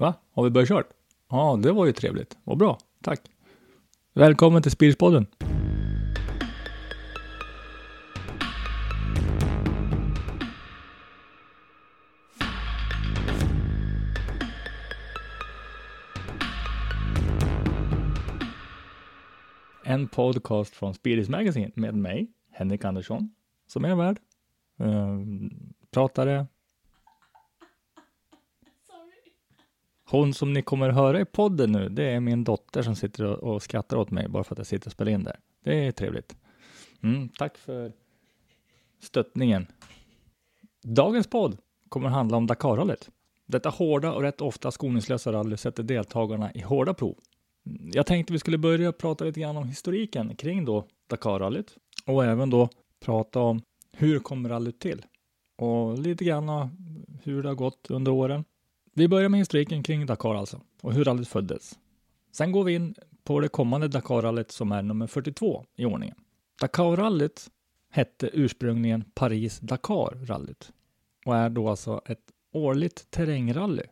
Va? Har vi börjat kört? Ja, det var ju trevligt. Vad bra. Tack. Välkommen till Spillspodden. En podcast från Spirits Magazine med mig, Henrik Andersson, som är värd. Uh, pratare. Hon som ni kommer höra i podden nu, det är min dotter som sitter och, skrattar åt mig bara för att jag sitter och spelar in där. Det är trevligt. Mm, tack för stöttningen. Dagens podd kommer handla om Dakarrallyt. Detta hårda och rätt ofta skoningslösa rally sätter deltagarna i hårda prov. Jag tänkte vi skulle börja prata lite grann om historiken kring då Dakarrallyt och även då prata om hur kom rallyt till och lite grann hur det har gått under åren. Vi börjar med historiken kring Dakar alltså och hur rallyt föddes. Sen går vi in på det kommande Dakarrallyt som är nummer 42 i ordningen. Dakarrallyt hette ursprungligen Paris-Dakar-rallyt och är då alltså ett årligt terrängrally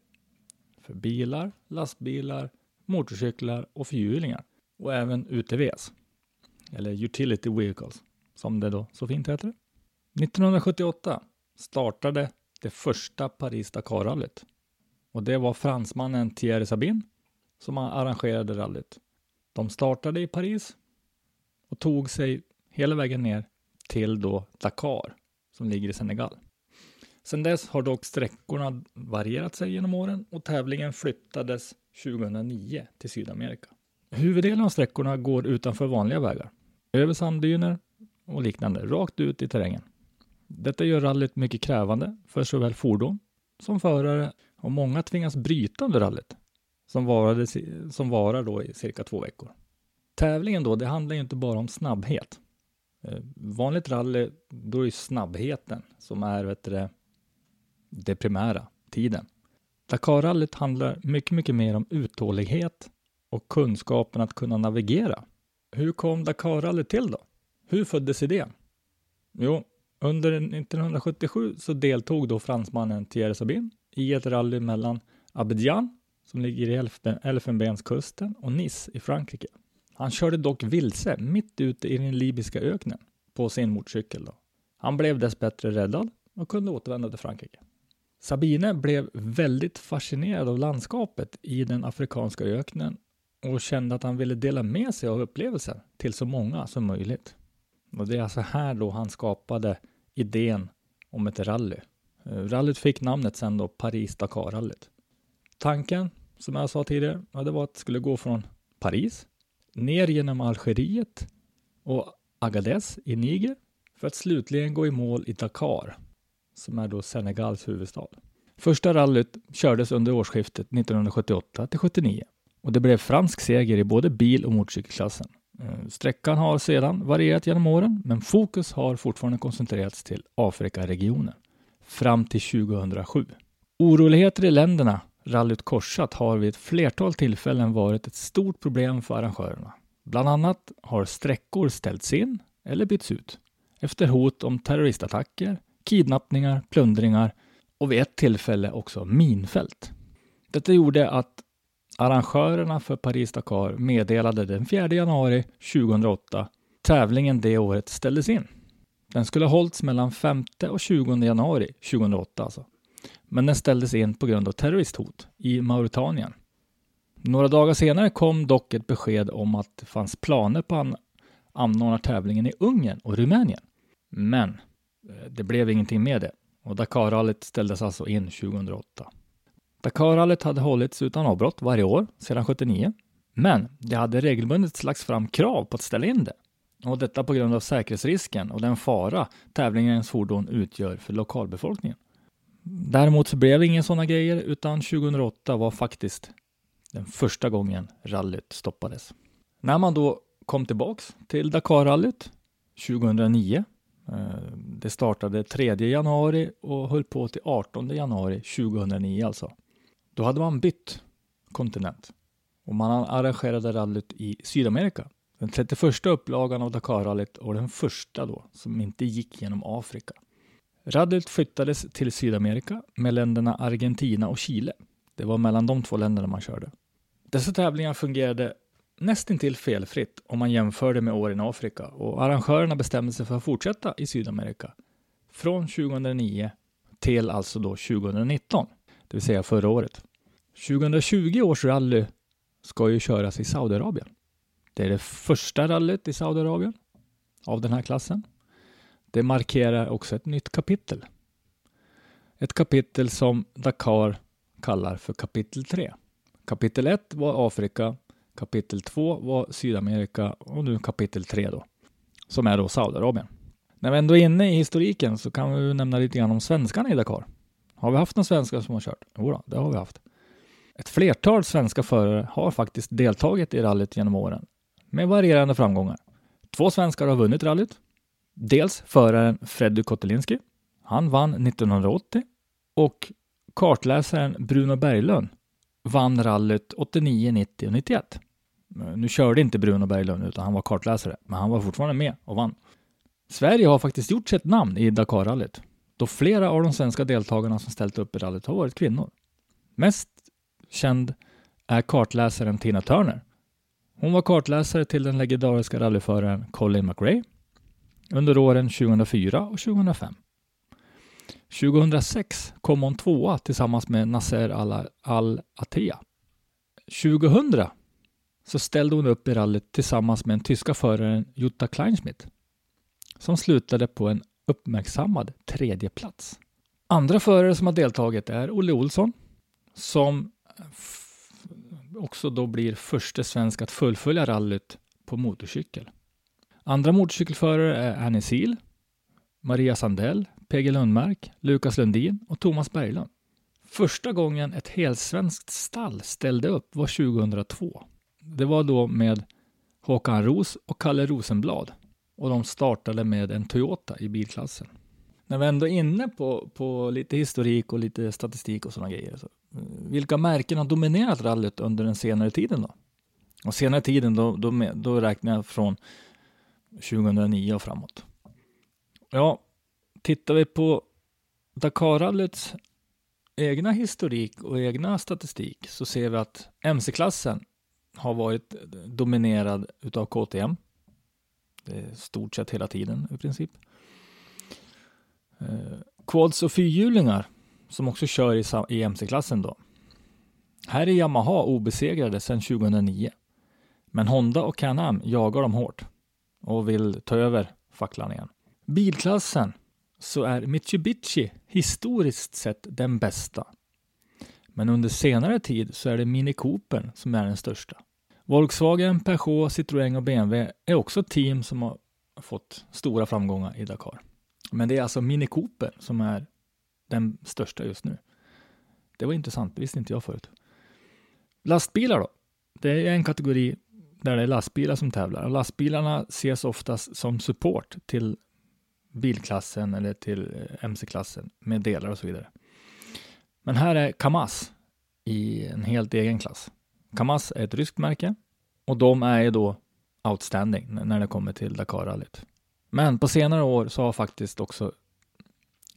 för bilar, lastbilar, motorcyklar och fyrhjulingar och även UTVs eller Utility Vehicles som det då så fint heter. 1978 startade det första Paris-Dakar-rallyt och det var fransmannen Thierry Sabine som arrangerade rallyt. De startade i Paris och tog sig hela vägen ner till då Dakar som ligger i Senegal. Sedan dess har dock sträckorna varierat sig genom åren och tävlingen flyttades 2009 till Sydamerika. Huvuddelen av sträckorna går utanför vanliga vägar, över sanddyner och liknande, rakt ut i terrängen. Detta gör rallyt mycket krävande för såväl fordon som förare och många tvingas bryta under rallyt som, varade, som varar då i cirka två veckor. Tävlingen då, det handlar ju inte bara om snabbhet. Eh, vanligt rally, då är det snabbheten som är vet du, det primära, tiden. Dakarrallyt handlar mycket, mycket mer om uthållighet och kunskapen att kunna navigera. Hur kom Dakarrallyt till då? Hur föddes idén? Jo, under 1977 så deltog då fransmannen Thierry Sabine i ett rally mellan Abidjan, som ligger i Elfenbenskusten, och Nice i Frankrike. Han körde dock vilse mitt ute i den libyska öknen på sin motorcykel. Då. Han blev dessbättre räddad och kunde återvända till Frankrike. Sabine blev väldigt fascinerad av landskapet i den afrikanska öknen och kände att han ville dela med sig av upplevelsen till så många som möjligt. Och det är alltså här då han skapade idén om ett rally. Eh, rallyt fick namnet sen då Paris-Dakar-rallyt. Tanken, som jag sa tidigare, ja, det var att det skulle gå från Paris ner genom Algeriet och Agadez i Niger för att slutligen gå i mål i Dakar som är då Senegals huvudstad. Första rallyt kördes under årsskiftet 1978 till 79 och det blev fransk seger i både bil och motorcykelklassen. Eh, sträckan har sedan varierat genom åren, men fokus har fortfarande koncentrerats till Afrikaregionen fram till 2007. Oroligheter i länderna rallyt korsat har vid ett flertal tillfällen varit ett stort problem för arrangörerna. Bland annat har sträckor ställts in eller bytts ut efter hot om terroristattacker, kidnappningar, plundringar och vid ett tillfälle också minfält. Detta gjorde att arrangörerna för Paris-Dakar meddelade den 4 januari 2008 tävlingen det året ställdes in. Den skulle ha hållits mellan 5 och 20 januari 2008 alltså. Men den ställdes in på grund av terroristhot i Mauritanien. Några dagar senare kom dock ett besked om att det fanns planer på att anordna tävlingen i Ungern och Rumänien. Men eh, det blev ingenting med det och Dakarrallyt ställdes alltså in 2008. Dakarrallyt hade hållits utan avbrott varje år sedan 79, men det hade regelbundet lagts fram krav på att ställa in det. Och detta på grund av säkerhetsrisken och den fara tävlingens fordon utgör för lokalbefolkningen. Däremot så blev det inga sådana grejer utan 2008 var faktiskt den första gången rallyt stoppades. När man då kom tillbaks till Dakarrallyt 2009 eh, det startade 3 januari och höll på till 18 januari 2009 alltså. Då hade man bytt kontinent och man arrangerade rallyt i Sydamerika. Den 31 upplagan av Dakarrallyt och den första då som inte gick genom Afrika. Rallyt flyttades till Sydamerika med länderna Argentina och Chile. Det var mellan de två länderna man körde. Dessa tävlingar fungerade nästintill felfritt om man jämförde med åren i Afrika och arrangörerna bestämde sig för att fortsätta i Sydamerika från 2009 till alltså då 2019, det vill säga förra året. 2020 års rally ska ju köras i Saudiarabien. Det är det första rallyt i Saudiarabien av den här klassen. Det markerar också ett nytt kapitel. Ett kapitel som Dakar kallar för kapitel 3. Kapitel 1 var Afrika, kapitel 2 var Sydamerika och nu kapitel 3 då, som är då Saudiarabien. När vi ändå är inne i historiken så kan vi nämna lite grann om svenskarna i Dakar. Har vi haft några svenskar som har kört? Jo då, det har vi haft. Ett flertal svenska förare har faktiskt deltagit i rallyt genom åren med varierande framgångar. Två svenskar har vunnit rallyt. Dels föraren Freddy Kotelinski. Han vann 1980 och kartläsaren Bruno Berglund vann rallyt 89, 90 och 91. Eh, nu körde inte Bruno Berglund utan han var kartläsare, men han var fortfarande med och vann. Sverige har faktiskt gjort sitt namn i Dakarrallyt, då flera av de svenska deltagarna som ställt upp i rallyt har varit kvinnor. Mest känd är kartläsaren Tina Turner. Hon var kartläsare till den legendariska rallyföraren Colin McRae under åren 2004 och 2005. 2006 kom hon tvåa tillsammans med Nasser Al-Atea. 2000 så ställde hon upp i rallyt tillsammans med den tyska föraren Jutta Kleinschmidt som slutade på en uppmärksammad tredje plats. Andra förare som har deltagit är Olle Olsson som också då blir första svensk att fullfölja rallyt på motorcykel. Andra motorcykelförare är Annie Sil, Maria Sandell, PG Lundmark, Lukas Lundin och Thomas Berglund. Första gången ett helsvenskt stall ställde upp var 2002. Det var då med Håkan Ros och Kalle Rosenblad och de startade med en Toyota i bilklassen. När vi ändå är inne på, på lite historik och lite statistik och sådana grejer. Så, eh, vilka märken har dominerat rallyt under den senare tiden då? Och senare tiden då, då, då räknar jag från 2009 och framåt. Ja, tittar vi på Dakarrallyts egna historik och egna statistik så ser vi att MC-klassen har varit dominerad utav KTM. Det är stort sett hela tiden i princip. Eh, Quads och fyrhjulingar som också kör i, i MC-klassen då. Här är Yamaha obesegrade sedan 2009. Men Honda och Can-Am jagar dem hårt och vill ta över facklan igen. Bilklassen så är Mitsubishi historiskt sett den bästa. Men under senare tid så är det Mini Cooper'n som är den största. Volkswagen, Peugeot, Citroën och BMW är också team som har fått stora framgångar i Dakar. Men det är alltså Mini Cooper som är den största just nu. Det var intressant, det visste inte jag förut. Lastbilar då? Det är en kategori där det är lastbilar som tävlar. och Lastbilarna ses oftast som support till bilklassen eller till eh, MC-klassen med delar och så vidare. Men här är Kamaz i en helt egen klass. Kamaz är ett ryskt märke och de är ju då outstanding när det kommer till Dakarrallyt. Men på senare år så har faktiskt också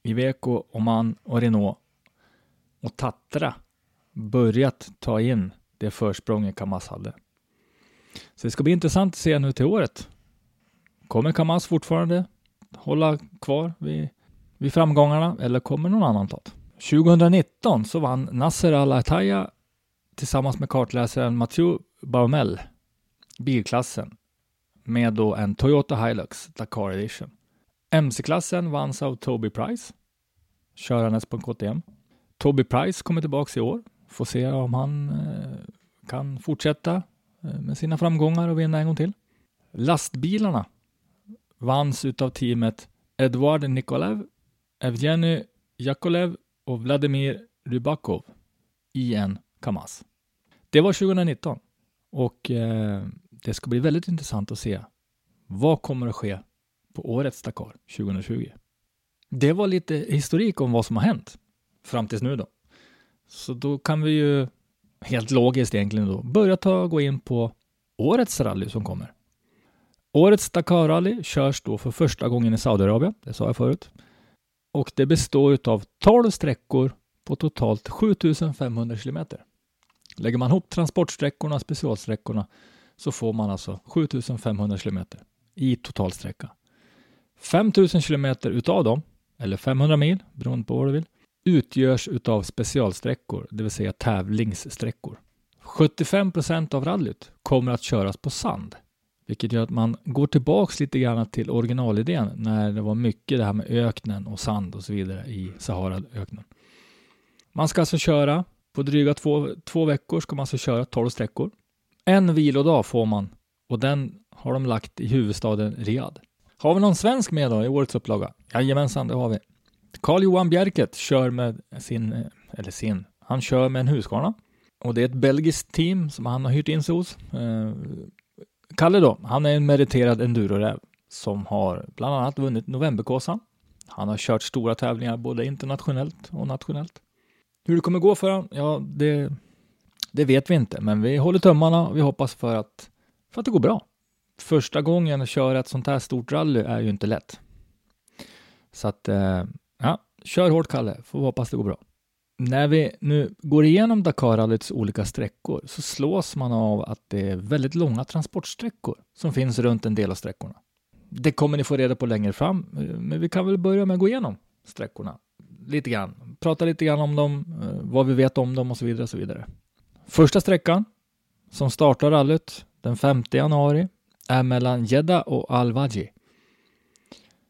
Iveco, Oman och Renault och Tatra börjat ta in det försprånget Kamaz hade. Så det ska bli intressant att se nu till året. Kommer Kamaz fortfarande hålla kvar vid, vid framgångarna eller kommer någon annan ta 2019 så vann Nasser Al-Attaya tillsammans med kartläsaren Mathieu Baumel bilklassen med då en Toyota Hilux Dakar Edition. MC-klassen vanns av Toby Price, körandes på en KTM. Toby Price kommer tillbaks i år. Får se om han eh, kan fortsätta eh, med sina framgångar och vinna en gång till. Lastbilarna vanns utav teamet Edward Nikolev, Evgeny Jakolev och Vladimir Rybakov i en Kamaz. Det var 2019 och eh, det ska bli väldigt intressant att se vad kommer att ske på årets Dakar 2020. Det var lite historik om vad som har hänt fram tills nu då. Så då kan vi ju helt logiskt egentligen då börja ta gå in på årets rally som kommer. Årets Dakar-rally körs då för första gången i Saudiarabien, det sa jag förut. Och det består av 12 sträckor på totalt 7500 kilometer. Lägger man ihop transportsträckorna och specialsträckorna så får man alltså 7500 kilometer i totalsträcka. 5000 kilometer utav dem, eller 500 mil beroende på vad du vill, utgörs utav specialsträckor, det vill säga tävlingssträckor. 75 procent av rallyt kommer att köras på sand, vilket gör att man går tillbaks lite grann till originalidén när det var mycket det här med öknen och sand och så vidare i Saharaöknen. Man ska alltså köra på dryga två, två veckor ska man alltså köra 12 sträckor. En vilodag får man och den har de lagt i huvudstaden Riyadh. Har vi någon svensk med då i årets upplaga? Jajamensan, det har vi. Carl Johan Bjerket kör med sin, eh, eller sin, han kör med en Husqvarna. Och det är ett belgiskt team som han har hyrt in sig hos. Eh, Kalle då, han är en meriterad enduroräv som har bland annat vunnit Novemberkåsan. Han har kört stora tävlingar både internationellt och nationellt. Hur det kommer gå för honom, ja det, det vet vi inte, men vi håller tummarna och vi hoppas för att, för att det går bra. Första gången att köra ett sånt här stort rally är ju inte lätt. Så att, eh, ja, kör hårt Kalle, får vi hoppas det går bra. När vi nu går igenom Dakarrallyts olika sträckor så slås man av att det är väldigt långa transportsträckor som finns runt en del av sträckorna. Det kommer ni få reda på längre fram, men vi kan väl börja med att gå igenom sträckorna lite grann. Prata lite grann om dem, eh, vad vi vet om dem och så vidare. Och så vidare. Första sträckan som startar rallyt den 5 januari är mellan Jeddah och Al-Waji.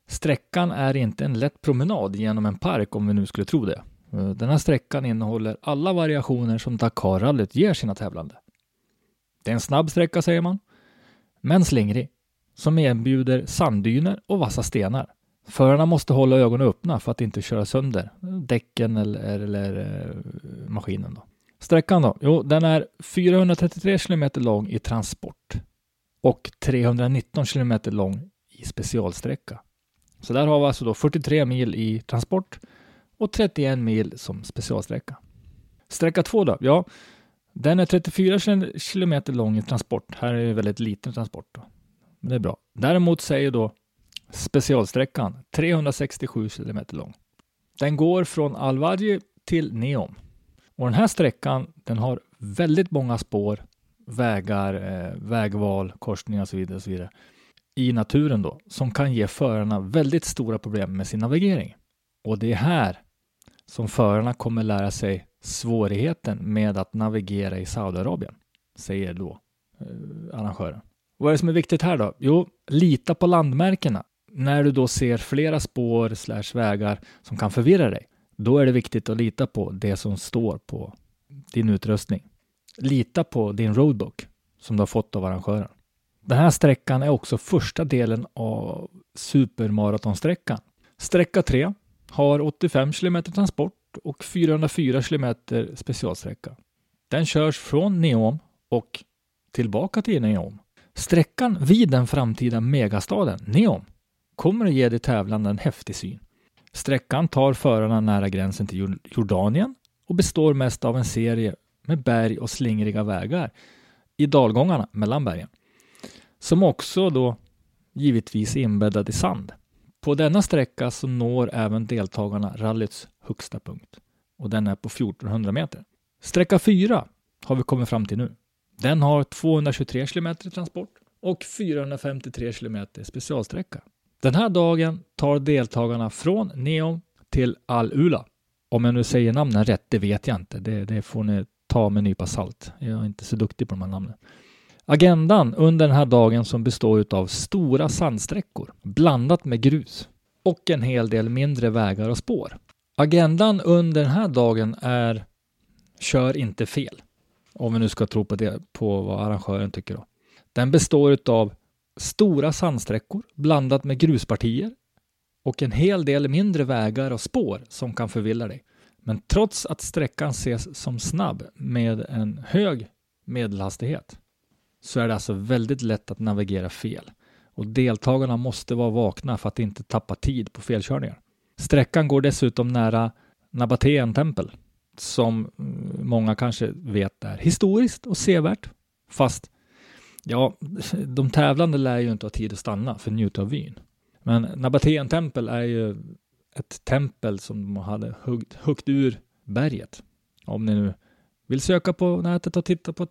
Sträckan är inte en lätt promenad genom en park om vi nu skulle tro det. Eh, den här sträckan innehåller alla variationer som Dakarrallyt ger sina tävlande. Det är en snabb sträcka säger man, men slingrig, som erbjuder sanddyner och vassa stenar. Förarna måste hålla ögonen öppna för att inte köra sönder däcken eller, eller eh, maskinen. Då. Sträckan då? Jo, den är 433 kilometer lång i transport och 319 kilometer lång i specialsträcka. Så där har vi alltså då 43 mil i transport och 31 mil som specialsträcka. Sträcka 2 då? Ja, den är 34 kilometer lång i transport. Här är det väldigt liten transport. Då. Men det är bra. Däremot säger då specialsträckan 367 kilometer lång. Den går från Alvarje till Neom. Och den här sträckan den har väldigt många spår, vägar, eh, vägval, korsningar och så vidare, och så vidare i naturen då som kan ge förarna väldigt stora problem med sin navigering. Och det är här som förarna kommer lära sig svårigheten med att navigera i Saudiarabien, säger då eh, arrangören. Vad är det som är viktigt här då? Jo, lita på landmärkena. När du då ser flera spår slash vägar som kan förvirra dig, då är det viktigt att lita på det som står på din utrustning. Lita på din roadbook som du har fått av arrangören. Den här sträckan är också första delen av supermaratonsträckan. Sträcka 3 har 85 km transport och 404 km specialsträcka. Den körs från Neom och tillbaka till Neom. Sträckan vid den framtida megastaden Neom kommer att ge de tävlande en häftig syn. Sträckan tar förarna nära gränsen till Jordanien och består mest av en serie med berg och slingriga vägar i dalgångarna mellan bergen. Som också då givetvis är inbäddad i sand. På denna sträcka så når även deltagarna rallyts högsta punkt och den är på 1400 meter. Sträcka 4 har vi kommit fram till nu. Den har 223 kilometer transport och 453 kilometer specialsträcka. Den här dagen tar deltagarna från Neom till Al-Ula. Om jag nu säger namnen rätt, det vet jag inte. Det, det får ni ta med en nypa salt. Jag är inte så duktig på de här namnen. Agendan under den här dagen som består av stora sandsträckor blandat med grus och en hel del mindre vägar och spår. Agendan under den här dagen är Kör inte fel. Om vi nu ska tro på, det, på vad arrangören tycker. Då. Den består av stora sandsträckor blandat med gruspartier och en hel del mindre vägar och spår som kan förvilla dig. Men trots att sträckan ses som snabb med en hög medelhastighet så är det alltså väldigt lätt att navigera fel och deltagarna måste vara vakna för att inte tappa tid på felkörningar. Sträckan går dessutom nära Nabateen tempel som mm, många kanske vet är historiskt och sevärt fast Ja, de tävlande lär ju inte ha tid att stanna för att njuta av vyn. Men Nabateen tempel är ju ett tempel som de hade huggt, huggt ur berget. Om ni nu vill söka på nätet och titta på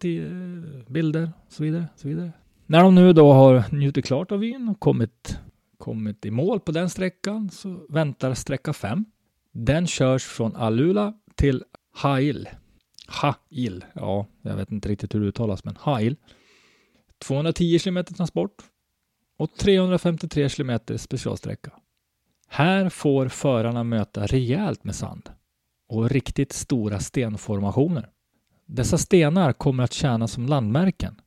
bilder och så vidare. Så vidare. När de nu då har njutit klart av vyn och kommit, kommit i mål på den sträckan så väntar sträcka 5. Den körs från Alula till Hail. Hail, ja, jag vet inte riktigt hur det uttalas, men Hail. 210 km transport och 353 km specialsträcka. Här får förarna möta rejält med sand och riktigt stora stenformationer. Dessa stenar kommer att tjäna som landmärken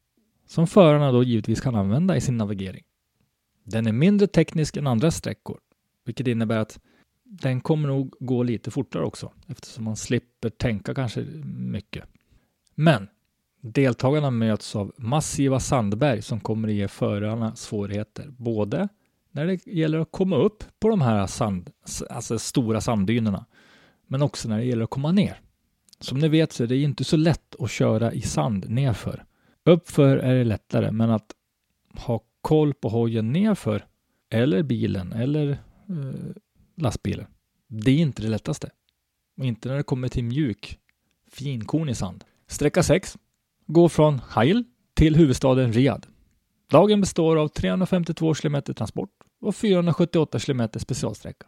som förarna då givetvis kan använda i sin navigering. Den är mindre teknisk än andra sträckor, vilket innebär att den kommer nog gå lite fortare också eftersom man slipper tänka kanske mycket. Men deltagarna möts av massiva sandberg som kommer att ge förarna svårigheter, både när det gäller att komma upp på de här sand, alltså stora sanddynerna, men också när det gäller att komma ner. Som ni vet så är det inte så lätt att köra i sand nerför. Uppför är det lättare, men att ha koll på hojen nerför, eller bilen, eller eh, lastbilen, det är inte det lättaste. Och inte när det kommer till mjuk, finkornig sand. Sträcka 6 går från Hail till huvudstaden Riyadh. Dagen består av 352 km transport och 478 km specialsträcka.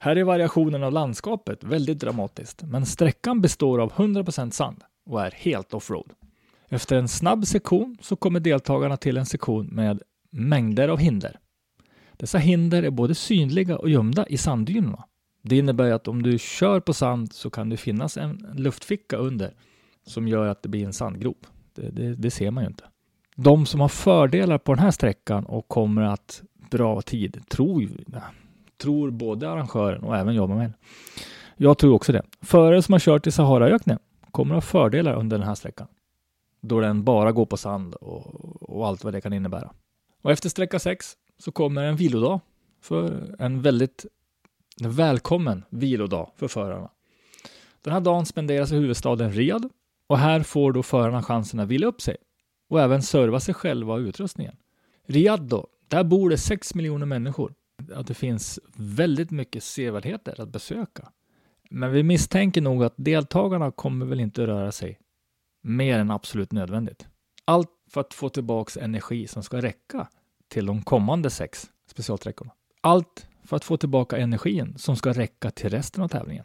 Här är variationen av landskapet väldigt dramatiskt, men sträckan består av 100% sand och är helt offroad. Efter en snabb sektion så kommer deltagarna till en sektion med mängder av hinder. Dessa hinder är både synliga och gömda i sanddynerna. Det innebär att om du kör på sand så kan det finnas en luftficka under som gör att det blir en sandgrop. Det, det, det ser man ju inte. De som har fördelar på den här sträckan och kommer att dra tid tror, tror både arrangören och även jag med Jag tror också det. Förare som har kört i Saharaöknen kommer att ha fördelar under den här sträckan då den bara går på sand och, och allt vad det kan innebära. Och efter sträcka 6 så kommer en vilodag för en väldigt välkommen vilodag för förarna. Den här dagen spenderas i huvudstaden Riyadh och här får då förarna chansen att vila upp sig och även serva sig själva och utrustningen. Riyadh då, där bor det 6 miljoner människor. Att det finns väldigt mycket sevärdheter att besöka. Men vi misstänker nog att deltagarna kommer väl inte röra sig mer än absolut nödvändigt. Allt för att få tillbaks energi som ska räcka till de kommande sex specialsträckorna. Allt för att få tillbaka energin som ska räcka till resten av tävlingen.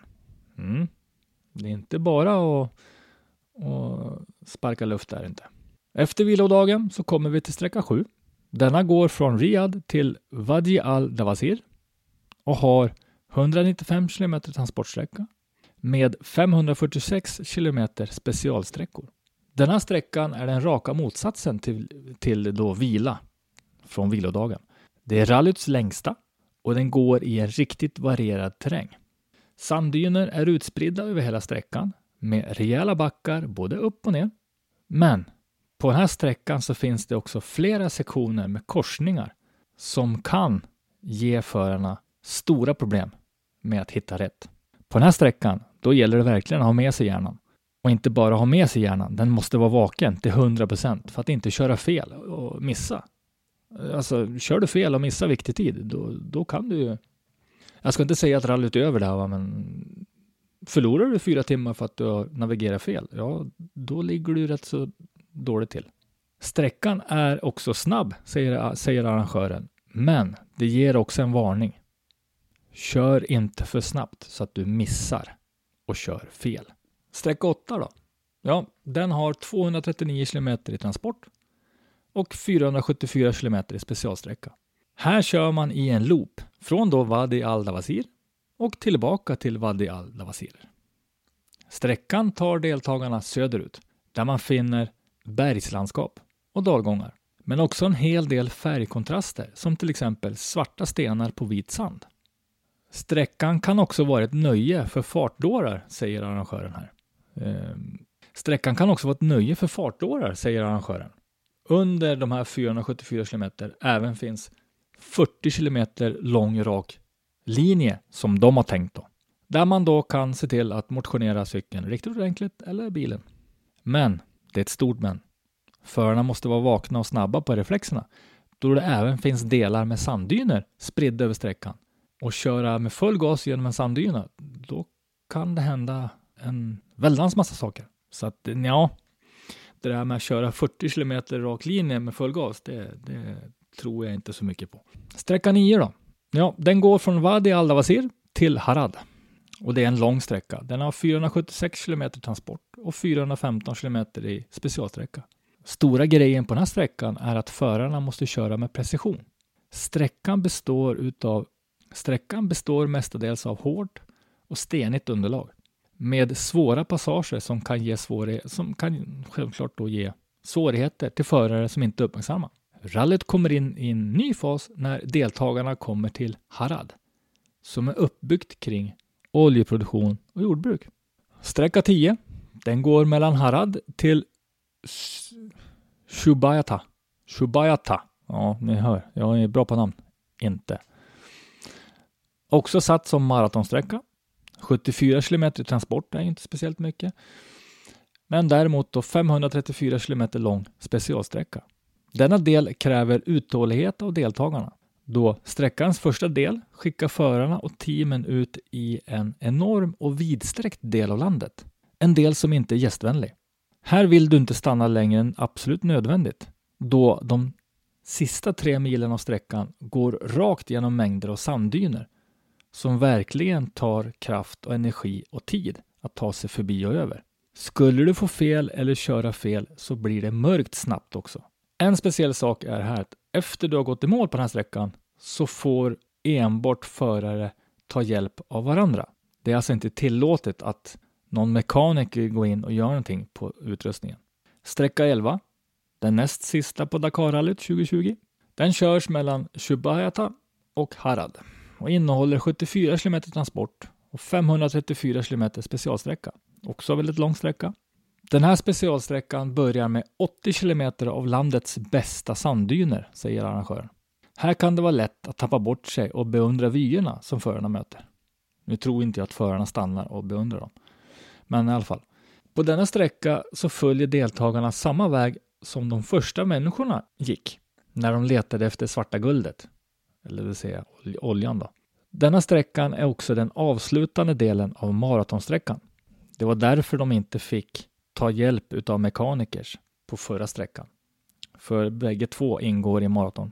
Mm. Det är inte bara att, och sparka luft där inte. Efter vilodagen så kommer vi till sträcka 7. Denna går från Riyadh till Wadi al-Dawazir och har 195 km transportsträcka med 546 kilometer specialsträckor. Denna sträckan är den raka motsatsen till, till då vila från vilodagen. Det är rallyts längsta och den går i en riktigt varierad terräng. Sanddyner är utspridda över hela sträckan med rejäla backar både upp och ner. Men på den här sträckan så finns det också flera sektioner med korsningar som kan ge förarna stora problem med att hitta rätt. På den här sträckan, då gäller det verkligen att ha med sig hjärnan. Och inte bara ha med sig hjärnan, den måste vara vaken till 100% för att inte köra fel och missa. Alltså, kör du fel och missar viktig tid, då, då kan du ju... Jag ska inte säga att rallyt är över där, men förlorar du fyra timmar för att du har navigerat fel, ja, då ligger du rätt så dåligt till. Sträckan är också snabb, säger, säger arrangören, men det ger också en varning. Kör inte för snabbt så att du missar och kör fel. Sträcka 8 då? Ja, den har 239 km i transport och 474 km i specialsträcka. Här kör man i en loop från då Wadi al-Dawazir och tillbaka till Wadi al-Dawazir. Sträckan tar deltagarna söderut där man finner bergslandskap och dalgångar, men också en hel del färgkontraster som till exempel svarta stenar på vit sand. Sträckan kan också vara ett nöje för fartdårar, säger arrangören här. Ehm, sträckan kan också vara ett nöje för fartdårar, säger arrangören. Under de här 474 kilometer även finns 40 kilometer lång rak linje som de har tänkt då. Där man då kan se till att motionera cykeln riktigt ordentligt eller bilen. Men, det är ett stort men. Förarna måste vara vakna och snabba på reflexerna då det även finns delar med sanddyner spridda över sträckan och köra med full gas genom en sanddyna, då kan det hända en väldans massa saker. Så att ja, det där med att köra 40 kilometer rak linje med full gas, det, det tror jag inte så mycket på. Sträcka 9 då? Ja, den går från Wadi al-Dawazir till Harad. Och det är en lång sträcka. Den har 476 kilometer transport och 415 kilometer i specialsträcka. Stora grejen på den här sträckan är att förarna måste köra med precision. Sträckan består utav Sträckan består mestadels av hårt och stenigt underlag med svåra passager som kan ge svårighet, som kan självklart då ge svårigheter till förare som inte är uppmärksamma. Rallyt kommer in i en ny fas när deltagarna kommer till Harad, som är uppbyggt kring oljeproduktion och jordbruk. Sträcka 10, den går mellan Harad till Shubayata. Shubayata. Ja, ni hör, jag är bra på namn. Inte. Också satt som maratonsträcka. 74 kilometer transport är inte speciellt mycket. Men däremot då 534 kilometer lång specialsträcka. Denna del kräver uthållighet av deltagarna då sträckans första del skickar förarna och teamen ut i en enorm och vidsträckt del av landet. En del som inte är gästvänlig. Här vill du inte stanna längre än absolut nödvändigt då de sista tre milen av sträckan går rakt genom mängder av sanddyner som verkligen tar kraft och energi och tid att ta sig förbi och över. Skulle du få fel eller köra fel så blir det mörkt snabbt också. En speciell sak är här att efter du har gått i mål på den här sträckan så får enbart förare ta hjälp av varandra. Det är alltså inte tillåtet att någon mekaniker går in och gör någonting på utrustningen. Sträcka 11, den näst sista på Dakarrallyt 2020. Den körs mellan Shubayata och Harad och innehåller 74 km transport och 534 km specialsträcka. Också väldigt lång sträcka. Den här specialsträckan börjar med 80 km av landets bästa sanddyner, säger arrangören. Här kan det vara lätt att tappa bort sig och beundra vyerna som förarna möter. Nu tror inte jag att förarna stannar och beundrar dem. Men i alla fall. På denna sträcka så följer deltagarna samma väg som de första människorna gick när de letade efter svarta guldet eller det vill säga oljan. Då. Denna sträckan är också den avslutande delen av maratonsträckan. Det var därför de inte fick ta hjälp av mekanikers på förra sträckan. För bägge två ingår i maraton.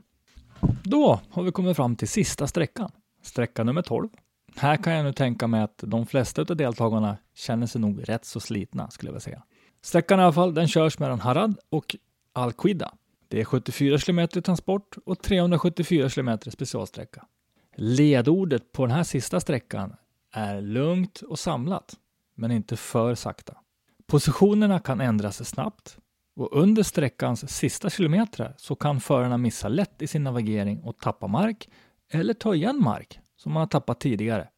Då har vi kommit fram till sista sträckan, sträcka nummer 12. Här kan jag nu tänka mig att de flesta av deltagarna känner sig nog rätt så slitna skulle jag vilja säga. Sträckan i alla fall, den körs mellan Harad och Al-Qida. Det är 74 km transport och 374 km specialsträcka. Ledordet på den här sista sträckan är lugnt och samlat, men inte för sakta. Positionerna kan ändras snabbt och under sträckans sista kilometrar så kan förarna missa lätt i sin navigering och tappa mark eller ta igen mark som man har tappat tidigare.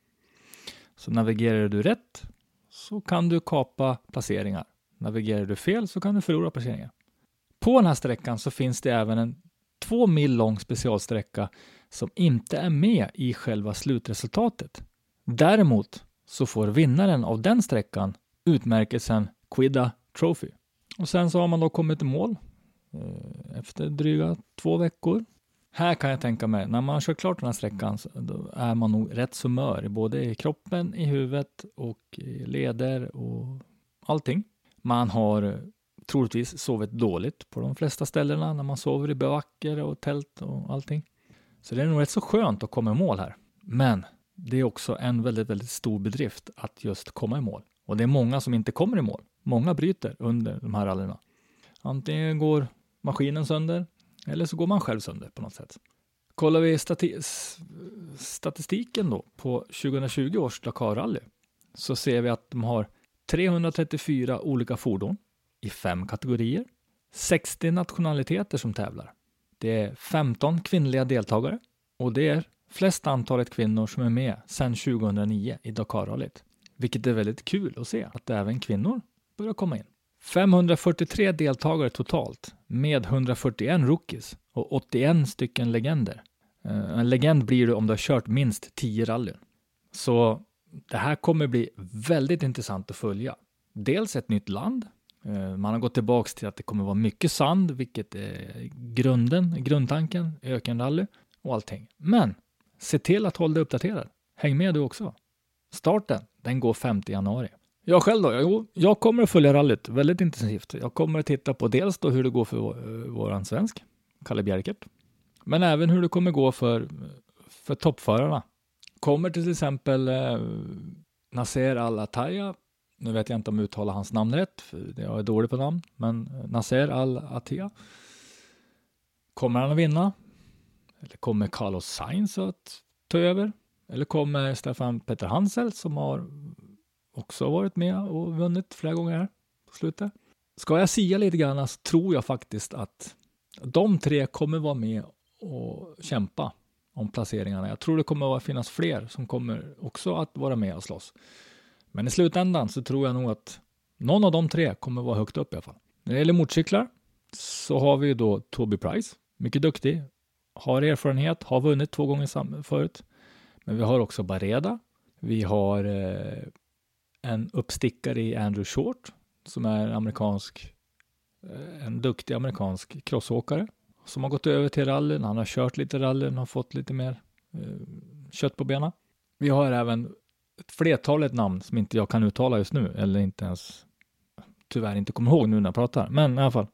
Så navigerar du rätt så kan du kapa placeringar. Navigerar du fel så kan du förlora placeringar. På den här sträckan så finns det även en två mil lång specialsträcka som inte är med i själva slutresultatet. Däremot så får vinnaren av den sträckan utmärkelsen Quidda Trophy. Och sen så har man då kommit i mål eh, efter dryga två veckor. Här kan jag tänka mig, när man har kört klart den här sträckan så är man nog rätt så mör, både i kroppen, i huvudet och i leder och allting. Man har troligtvis sovit dåligt på de flesta ställena när man sover i baracker och tält och allting. Så det är nog rätt så skönt att komma i mål här. Men det är också en väldigt, väldigt stor bedrift att just komma i mål. Och det är många som inte kommer i mål. Många bryter under de här rallyna. Antingen går maskinen sönder eller så går man själv sönder på något sätt. Kollar vi stati statistiken då på 2020 års Dakar-rally så ser vi att de har 334 olika fordon i fem kategorier. 60 nationaliteter som tävlar. Det är 15 kvinnliga deltagare och det är flest antalet kvinnor som är med sedan 2009 i Dakarrallyt. Vilket är väldigt kul att se att även kvinnor börjar komma in. 543 deltagare totalt med 141 rookies och 81 stycken legender. Eh, en legend blir du om du har kört minst 10 rallyn. Så det här kommer bli väldigt intressant att följa. Dels ett nytt land eh, man har gått tillbaka till att det kommer vara mycket sand, vilket är grunden, grundtanken, ökenrally och allting. Men se till att hålla dig uppdaterad. Häng med du också. Starten, den går 5 januari. Jag själv då? Jo, jag kommer att följa rallyt väldigt intensivt. Jag kommer att titta på dels då hur det går för vår, eh, våran svensk, Kalle Bjerkert, men även hur det kommer gå för, för toppförarna. Kommer till exempel eh, Nasser Al-Attaya, nu vet jag inte om jag uttalar hans namn rätt, för jag är dålig på namn, men eh, Nasser Al-Attaya. Kommer han att vinna? Eller kommer Carlos Sainz att ta över? Eller kommer Stefan Peter Hansel som har också har varit med och vunnit flera gånger här på slutet. Ska jag sia lite grann så tror jag faktiskt att de tre kommer vara med och kämpa om placeringarna. Jag tror det kommer att finnas fler som kommer också att vara med och slåss. Men i slutändan så tror jag nog att någon av de tre kommer vara högt upp i alla fall. När det gäller motorcyklar så har vi då Toby Price, mycket duktig, har erfarenhet, har vunnit två gånger förut. Men vi har också Bareda. Vi har eh, en uppstickare i Andrew Short som är amerikansk, eh, en duktig amerikansk crossåkare som har gått över till rallyn. Han har kört lite rallyn, har fått lite mer eh, kött på benen. Vi har även ett flertalet namn som inte jag kan uttala just nu eller inte ens tyvärr inte kommer ihåg nu när jag pratar. Men i alla fall.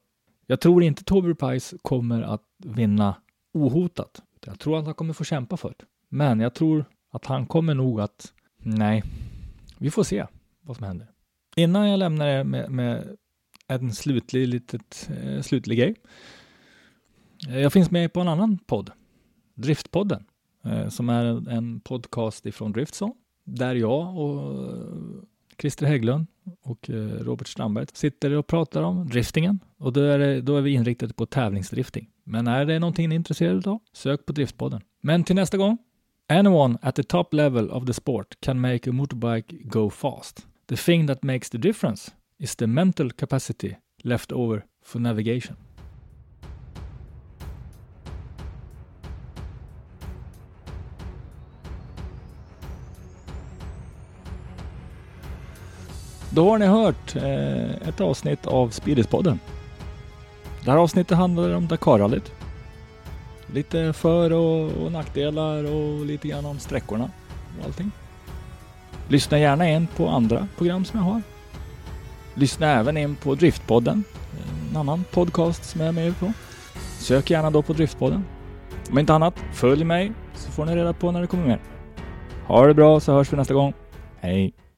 Jag tror inte Toby Price kommer att vinna ohotat. Jag tror att han kommer få kämpa för det. Men jag tror att han kommer nog att, nej, vi får se vad som händer. Innan jag lämnar er med, med en slutlig, litet, eh, slutlig grej. Eh, jag finns med på en annan podd, Driftpodden, eh, som är en, podcast ifrån Driftson, där jag och eh, Christer Hägglund och eh, Robert Strandberg sitter och pratar om driftingen och då är, det, då är vi inriktade på tävlingsdrifting. Men är det någonting ni är intresserade av, sök på Driftpodden. Men till nästa gång, anyone at the top level of the sport can make a motorbike go fast. The thing that makes the difference is the mental capacity left over for navigation. Då har ni hört eh, ett avsnitt av Speedispodden. Det här avsnittet handlar om Dakarrallyt. Lite för och, och nackdelar och lite grann om sträckorna och allting. Lyssna gärna in på andra program som jag har. Lyssna även in på Driftpodden, en annan podcast som jag är med på. Sök gärna då på Driftpodden. Om inte annat, följ mig så får ni reda på när det kommer mer. Ha det bra så hörs vi nästa gång. Hej!